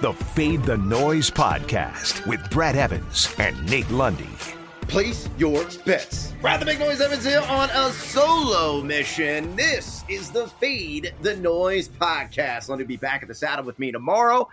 the Fade the Noise podcast with Brad Evans and Nate Lundy. Place your bets. Brad the Big Noise Evans here on a solo mission. This is the Fade the Noise podcast. Let me be back at the saddle with me tomorrow.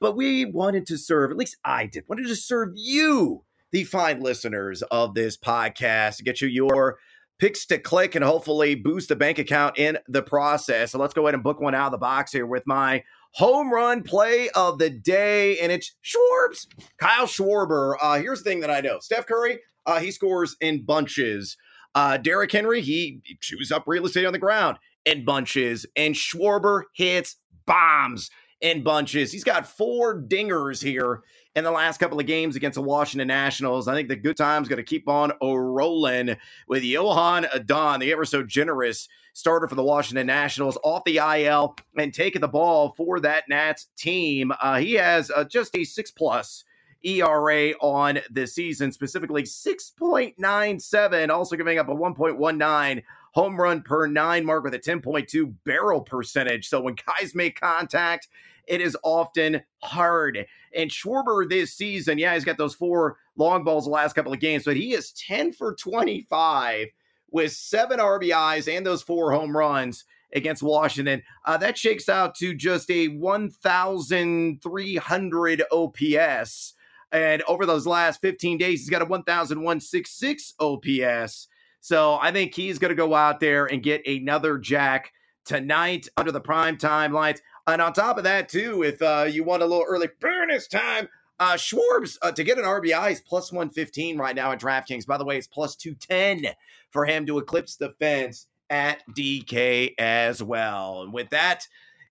But we wanted to serve, at least I did, wanted to serve you, the fine listeners of this podcast, get you your picks to click and hopefully boost the bank account in the process. So let's go ahead and book one out of the box here with my home run play of the day, and it's Schwarbs. Kyle Schwarber. Uh, here's the thing that I know: Steph Curry, uh, he scores in bunches. Uh, Derrick Henry, he chews up real estate on the ground in bunches, and Schwarber hits bombs in bunches. He's got four dingers here in the last couple of games against the Washington Nationals. I think the good time's going to keep on rolling with Joan Adon, the ever so generous starter for the Washington Nationals, off the IL and taking the ball for that Nats team. Uh, he has uh, just a six plus. ERA on the season, specifically 6.97, also giving up a 1.19 home run per nine mark with a 10.2 barrel percentage. So when guys make contact, it is often hard. And Schwarber this season, yeah, he's got those four long balls the last couple of games, but he is 10 for 25 with seven RBIs and those four home runs against Washington. Uh, that shakes out to just a 1,300 OPS. And over those last 15 days, he's got a 1,166 OPS. So I think he's going to go out there and get another jack tonight under the prime time lights. And on top of that, too, if uh, you want a little early bonus time, uh, Schwarbs uh, to get an RBI is plus 115 right now at DraftKings. By the way, it's plus 210 for him to eclipse the fence at DK as well. And with that,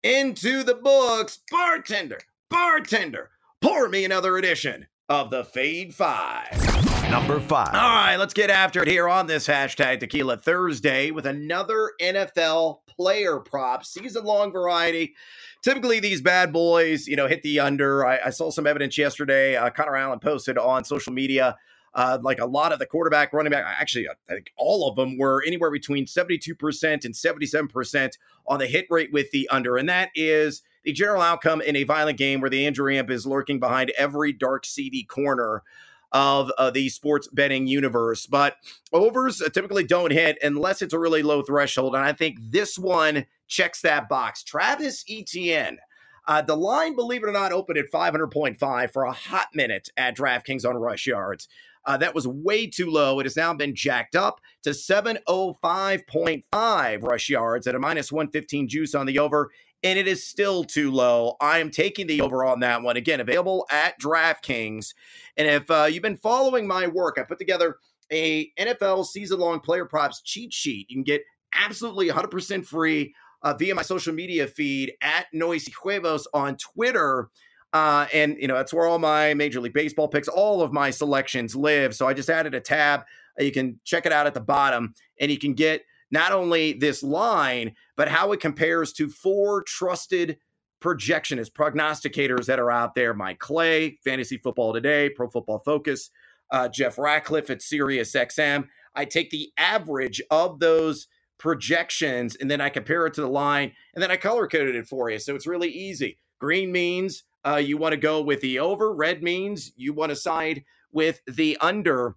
into the books, bartender, bartender, pour me another edition of the Fade Five. Number five. All right, let's get after it here on this hashtag Tequila Thursday with another NFL player prop, season long variety. Typically, these bad boys, you know, hit the under. I, I saw some evidence yesterday. Uh, Connor Allen posted on social media. Uh, like a lot of the quarterback, running back, actually, I think all of them were anywhere between 72% and 77% on the hit rate with the under. And that is the general outcome in a violent game where the injury amp is lurking behind every dark, seedy corner of uh, the sports betting universe. But overs uh, typically don't hit unless it's a really low threshold. And I think this one checks that box. Travis Etienne. Uh, the line, believe it or not, opened at 500.5 for a hot minute at DraftKings on rush yards. Uh, that was way too low. It has now been jacked up to 705.5 rush yards at a minus 115 juice on the over and it is still too low. I am taking the over on that one. Again, available at DraftKings. And if uh, you've been following my work, I put together a NFL season-long player props cheat sheet. You can get absolutely 100% free uh, via my social media feed at Noisy Huevos on Twitter. Uh, and you know that's where all my Major League Baseball picks, all of my selections live. So I just added a tab. You can check it out at the bottom, and you can get not only this line, but how it compares to four trusted projectionists, prognosticators that are out there. Mike Clay, Fantasy Football Today, Pro Football Focus, uh, Jeff Ratcliffe at Sirius XM. I take the average of those projections and then I compare it to the line and then I color coded it for you. So it's really easy. Green means uh, you want to go with the over, red means you want to side with the under.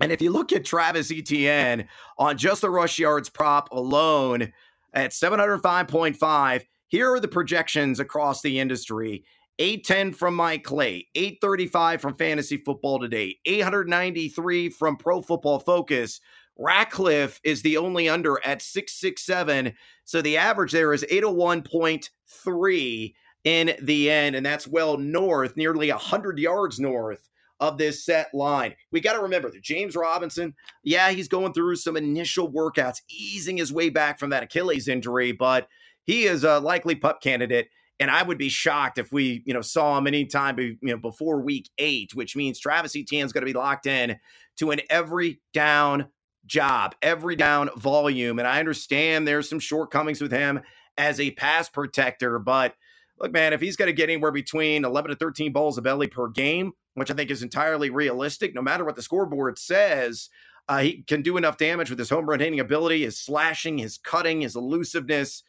And if you look at Travis Etienne on just the rush yards prop alone at 705.5, here are the projections across the industry. 810 from Mike Clay, 835 from Fantasy Football Today, 893 from Pro Football Focus. Ratcliffe is the only under at 667. So the average there is 801.3 in the end, and that's well north, nearly 100 yards north of this set line. We got to remember that James Robinson, yeah, he's going through some initial workouts, easing his way back from that Achilles injury, but he is a likely pup candidate. And I would be shocked if we, you know, saw him anytime, you know, before week eight, which means Travis Etienne is going to be locked in to an every down job, every down volume. And I understand there's some shortcomings with him as a pass protector, but look, man, if he's going to get anywhere between 11 to 13 balls of belly per game, which I think is entirely realistic, no matter what the scoreboard says. Uh, he can do enough damage with his home run hitting ability, his slashing, his cutting, his elusiveness.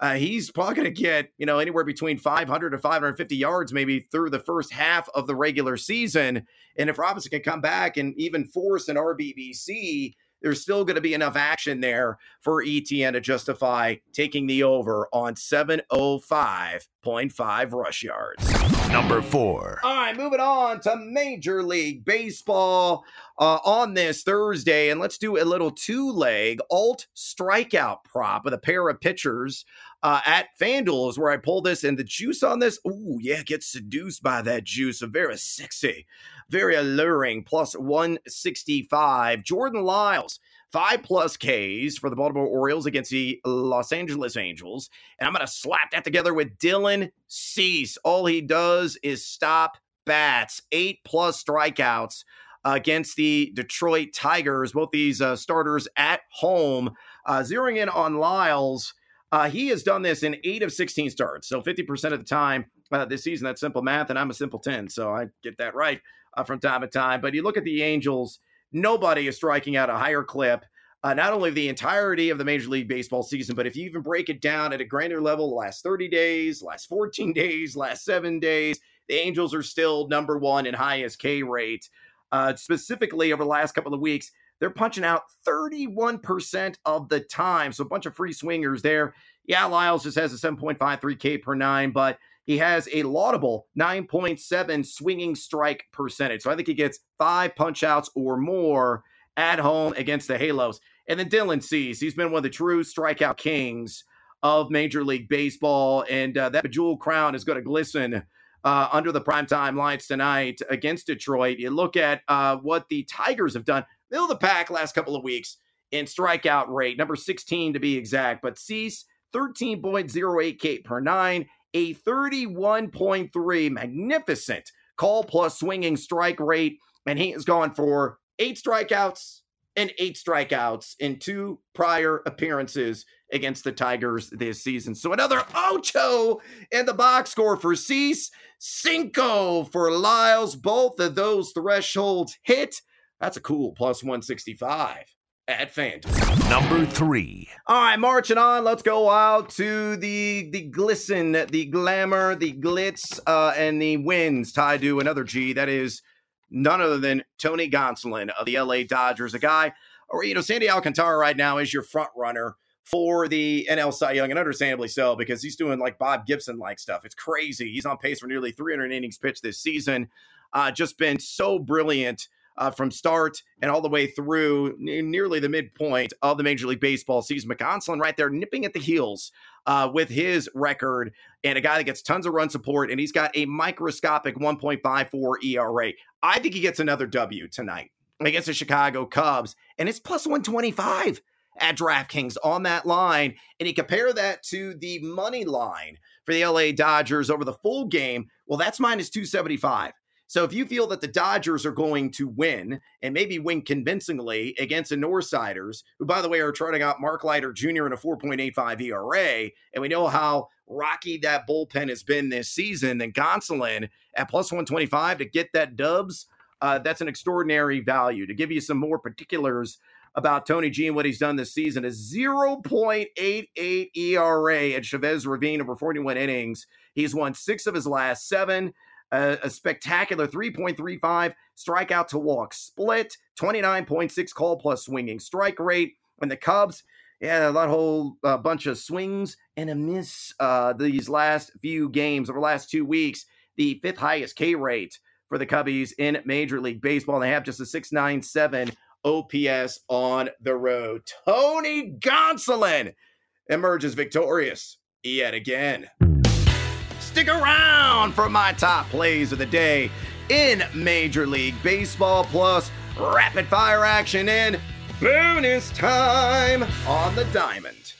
uh, he's probably going to get, you know, anywhere between 500 to 550 yards maybe through the first half of the regular season. And if Robinson can come back and even force an RBBC, there's still going to be enough action there for Etienne to justify taking the over on 705.5 rush yards. Number four. All right, moving on to Major League Baseball uh, on this Thursday. And let's do a little two leg alt strikeout prop with a pair of pitchers uh, at FanDuel is where I pull this. And the juice on this, ooh, yeah, get seduced by that juice. Very sexy, very alluring, plus 165. Jordan Lyles, five plus Ks for the Baltimore Orioles against the Los Angeles Angels. And I'm going to slap that together with Dylan Cease. All he does is stop bats, eight plus strikeouts against the Detroit Tigers. Both these uh, starters at home. Uh, zeroing in on Lyles. Uh, he has done this in eight of 16 starts. So 50% of the time uh, this season, that's simple math, and I'm a simple 10. So I get that right uh, from time to time. But you look at the Angels, nobody is striking out a higher clip. Uh, not only the entirety of the Major League Baseball season, but if you even break it down at a granular level, the last 30 days, last 14 days, last seven days, the Angels are still number one in highest K rate. Uh, specifically over the last couple of weeks, they're punching out 31% of the time. So a bunch of free swingers there. Yeah, Lyles just has a 7.53K per nine, but he has a laudable 9.7 swinging strike percentage. So I think he gets five punch outs or more at home against the Halos. And then Dylan Cease, he's been one of the true strikeout kings of Major League Baseball. And uh, that bejeweled crown is going to glisten uh, under the primetime lights tonight against Detroit. You look at uh, what the Tigers have done middle of the pack last couple of weeks in strikeout rate, number 16 to be exact. But Cease, 13.08 K per nine, a 31.3 magnificent call plus swinging strike rate. And he has gone for eight strikeouts and eight strikeouts in two prior appearances against the Tigers this season. So another ocho in the box score for Cease, Cinco for Lyles. Both of those thresholds hit. That's a cool plus 165 at FanDuel. Number three. All right, marching on. Let's go out to the the glisten, the glamour, the glitz, uh, and the wins tied to another G. That is none other than Tony Gonsolin of the LA Dodgers, a guy, or you know, Sandy Alcantara right now is your front runner for the NL Cy Young, and understandably so, because he's doing like Bob Gibson like stuff. It's crazy. He's on pace for nearly 300 innings pitched this season. Uh, just been so brilliant uh, from start and all the way through n- nearly the midpoint of the Major League Baseball season. Gonsolin right there nipping at the heels uh, with his record and a guy that gets tons of run support, and he's got a microscopic 1.54 ERA. I think he gets another W tonight against the Chicago Cubs, and it's plus 125 at DraftKings on that line. And you compare that to the money line for the LA Dodgers over the full game. Well, that's minus 275. So if you feel that the Dodgers are going to win and maybe win convincingly against the Northsiders, who by the way are trotting out Mark Leiter Jr. in a 4.85 ERA, and we know how rocky that bullpen has been this season, then Gonsolin at plus 125 to get that dubs, uh, that's an extraordinary value. To give you some more particulars about Tony G and what he's done this season is 0.88 ERA at Chavez Ravine over 41 innings. He's won six of his last seven a, spectacular 3.35 strikeout to walk split, 29.6 call plus swinging strike rate. And the Cubs, yeah, that whole uh, bunch of swings and a miss uh, these last few games over the last two weeks. The fifth highest K rate for the Cubbies in Major League Baseball. They have just a 697 OPS on the road. Tony Gonsolin emerges victorious yet again. Stick around for my top plays of the day in Major League Baseball, plus rapid fire action in bonus time on the diamond.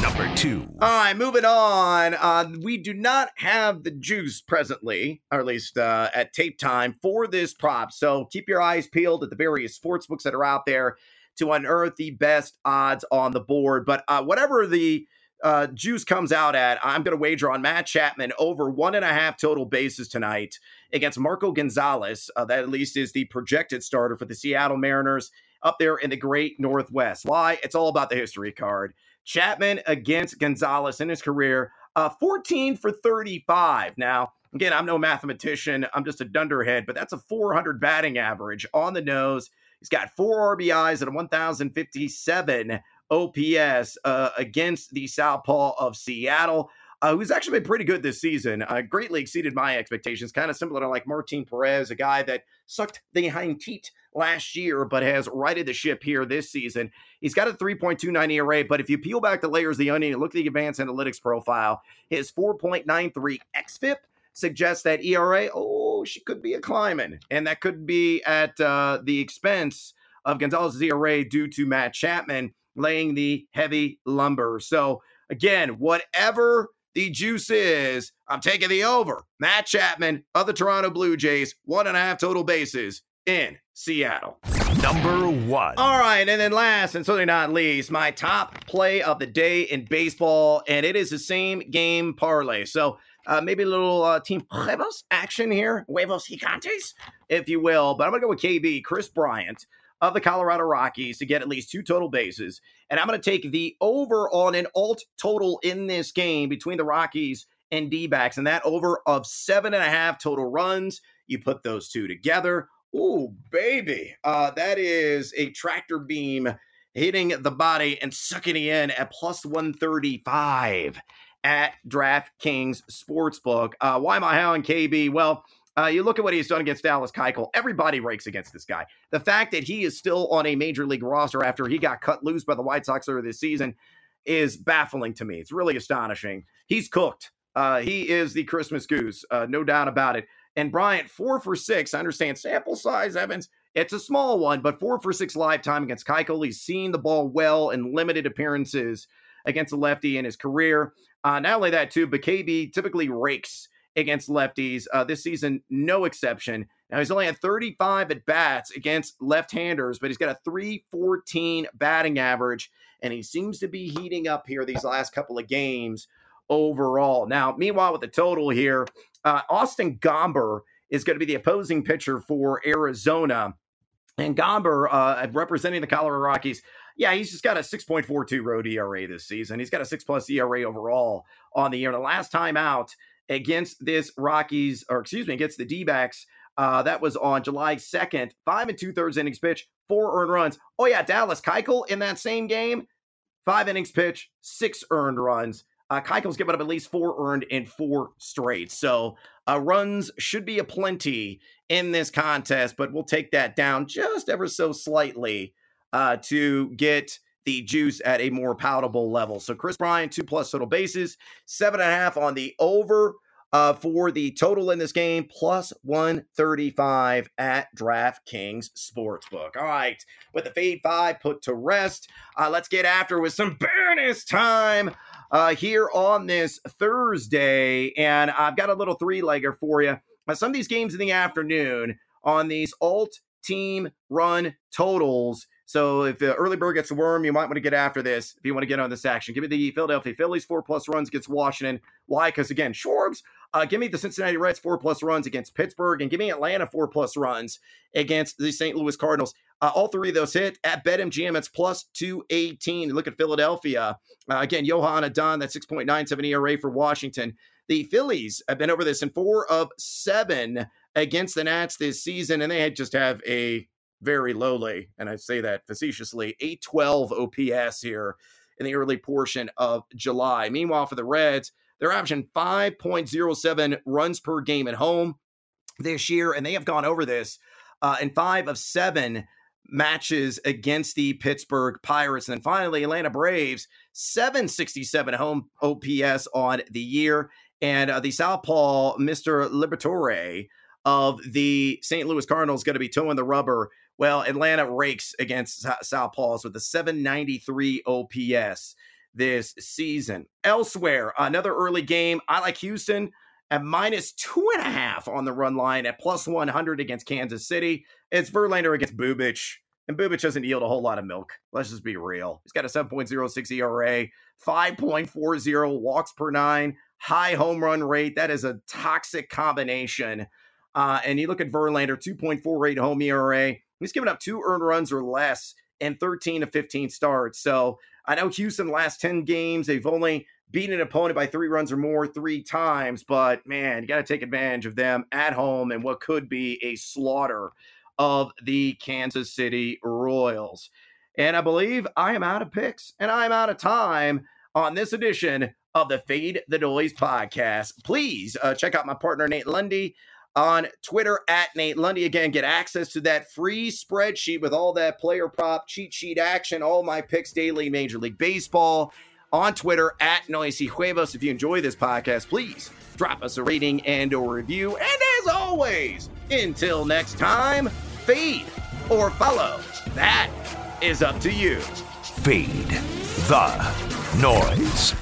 Number two. All right, moving on. Uh, we do not have the juice presently, or at least uh, at tape time, for this prop. So keep your eyes peeled at the various sports books that are out there to unearth the best odds on the board. But uh, whatever the uh, juice comes out at, I'm going to wager on Matt Chapman over one and a half total bases tonight against Marco Gonzales. Uh, that at least is the projected starter for the Seattle Mariners up there in the great Northwest. Why? It's all about the history card. Chapman against Gonzales in his career, uh, 14 for 35. Now, again, I'm no mathematician. I'm just a dunderhead, but that's a 400 batting average on the nose. He's got four RBIs and a 1,057 OPS uh, against the Southpaw of Seattle uh, who's actually been pretty good this season. Uh, greatly exceeded my expectations. Kind of similar to like Martin Perez, a guy that sucked the hind teat last year, but has righted the ship here this season. He's got a 3.29 ERA, but if you peel back the layers of the onion and look at the advanced analytics profile, his 4.93 XFIP suggests that ERA, oh, she could be a climbing, and that could be at uh, the expense of Gonzales's ERA due to Matt Chapman laying the heavy lumber. So again, whatever the juice is I'm taking the over. Matt Chapman of the Toronto Blue Jays, one and a half total bases in Seattle. Number one. All right. And then last and certainly not least, my top play of the day in baseball. And it is the same game parlay. So uh, maybe a little uh, team huevos action here, huevos gigantes, if you will. But I'm going to go with KB, Kris Bryant of the Colorado Rockies to get at least two total bases. And I'm going to take the over on an alt total in this game between the Rockies and D backs, and that over of seven and a half total runs. You put those two together. Ooh, baby. Uh, that is a tractor beam hitting the body and sucking it in at plus 135 at DraftKings Sportsbook. Uh, why am I on KB? Well, uh, you look at what he's done against Dallas Keuchel. Everybody rakes against this guy. The fact that he is still on a major league roster after he got cut loose by the White Sox earlier this season is baffling to me. It's really astonishing. He's cooked. Uh, he is the Christmas goose, uh, no doubt about it. And Bryant, four for six. I understand sample size, Evans. It's a small one, but four for six live time against Keuchel. He's seen the ball well in limited appearances against a lefty in his career. Uh, not only that, too, but KB typically rakes against lefties. Uh, this season, no exception. Now, he's only had 35 at bats against left handers, but he's got a 314 batting average, and he seems to be heating up here these last couple of games overall. Now, meanwhile, with the total here, uh, Austin Gomber is going to be the opposing pitcher for Arizona. And Gomber, uh, representing the Colorado Rockies, yeah, he's just got a 6.42 road ERA this season. He's got a six plus ERA overall on the year. The last time out, against this Rockies, or excuse me, against the D backs. Uh, that was on July 2nd. Five and two thirds innings pitch, four earned runs. Oh, yeah, Dallas Keuchel in that same game, five innings pitch, six earned runs. Uh, Keuchel's given up at least four earned in four straight. So uh, runs should be a plenty in this contest, but we'll take that down just ever so slightly uh, to get the juice at a more palatable level. So Kris Bryant, two plus total bases, seven and a half on the over uh, for the total in this game, plus 135 at DraftKings Sportsbook. All right, with the fade five put to rest, uh, let's get after with some bonus time uh, here on this Thursday. And I've got a little three legger for you. Some of these games in the afternoon on these alt team run totals so if the early bird gets the worm, you might want to get after this if you want to get on this action. Give me the Philadelphia Phillies four plus runs against Washington. Why? Because again, Schwarbs. Uh, give me the Cincinnati Reds four plus runs against Pittsburgh, and give me Atlanta four plus runs against the St. Louis Cardinals. Uh, all three of those hit at BetMGM. It's plus two eighteen. Look at Philadelphia uh, again. Joan Adon that six point nine seven ERA for Washington. The Phillies have been over this in four of seven against the Nats this season, and they just have a very lowly, and I say that facetiously, 812 OPS here in the early portion of July. Meanwhile, for the Reds, they're averaging 5.07 runs per game at home this year, and they have gone over this uh, in five of seven matches against the Pittsburgh Pirates. And then finally, Atlanta Braves, 767 home OPS on the year. And uh, the Southpaw, Mr. Liberatore of the St. Louis Cardinals, going to be towing the rubber well, Atlanta rakes against Southpaws with a 793 OPS this season. Elsewhere, another early game. I like Houston at minus two and a half on the run line at plus 100 against Kansas City. It's Verlander against Bubic. And Bubic doesn't yield a whole lot of milk. Let's just be real. He's got a 7.06 ERA, 5.40 walks per nine, high home run rate. That is a toxic combination. Uh, and you look at Verlander, 2.48 home ERA, He's given up two earned runs or less in 13 to 15 starts. So I know Houston last 10 games, they've only beaten an opponent by three runs or more three times, but man, you got to take advantage of them at home and what could be a slaughter of the Kansas City Royals. And I believe I am out of picks and I'm out of time on this edition of the Fade the Noise podcast. Please uh, check out my partner, Nate Lundy, on Twitter at Nate Lundy. Again, get access to that free spreadsheet with all that player prop, cheat sheet action, all my picks daily, Major League Baseball on Twitter at Noisy Huevos. If you enjoy this podcast, please drop us a rating and a review. And as always, until next time, feed or follow. That is up to you. Feed the noise.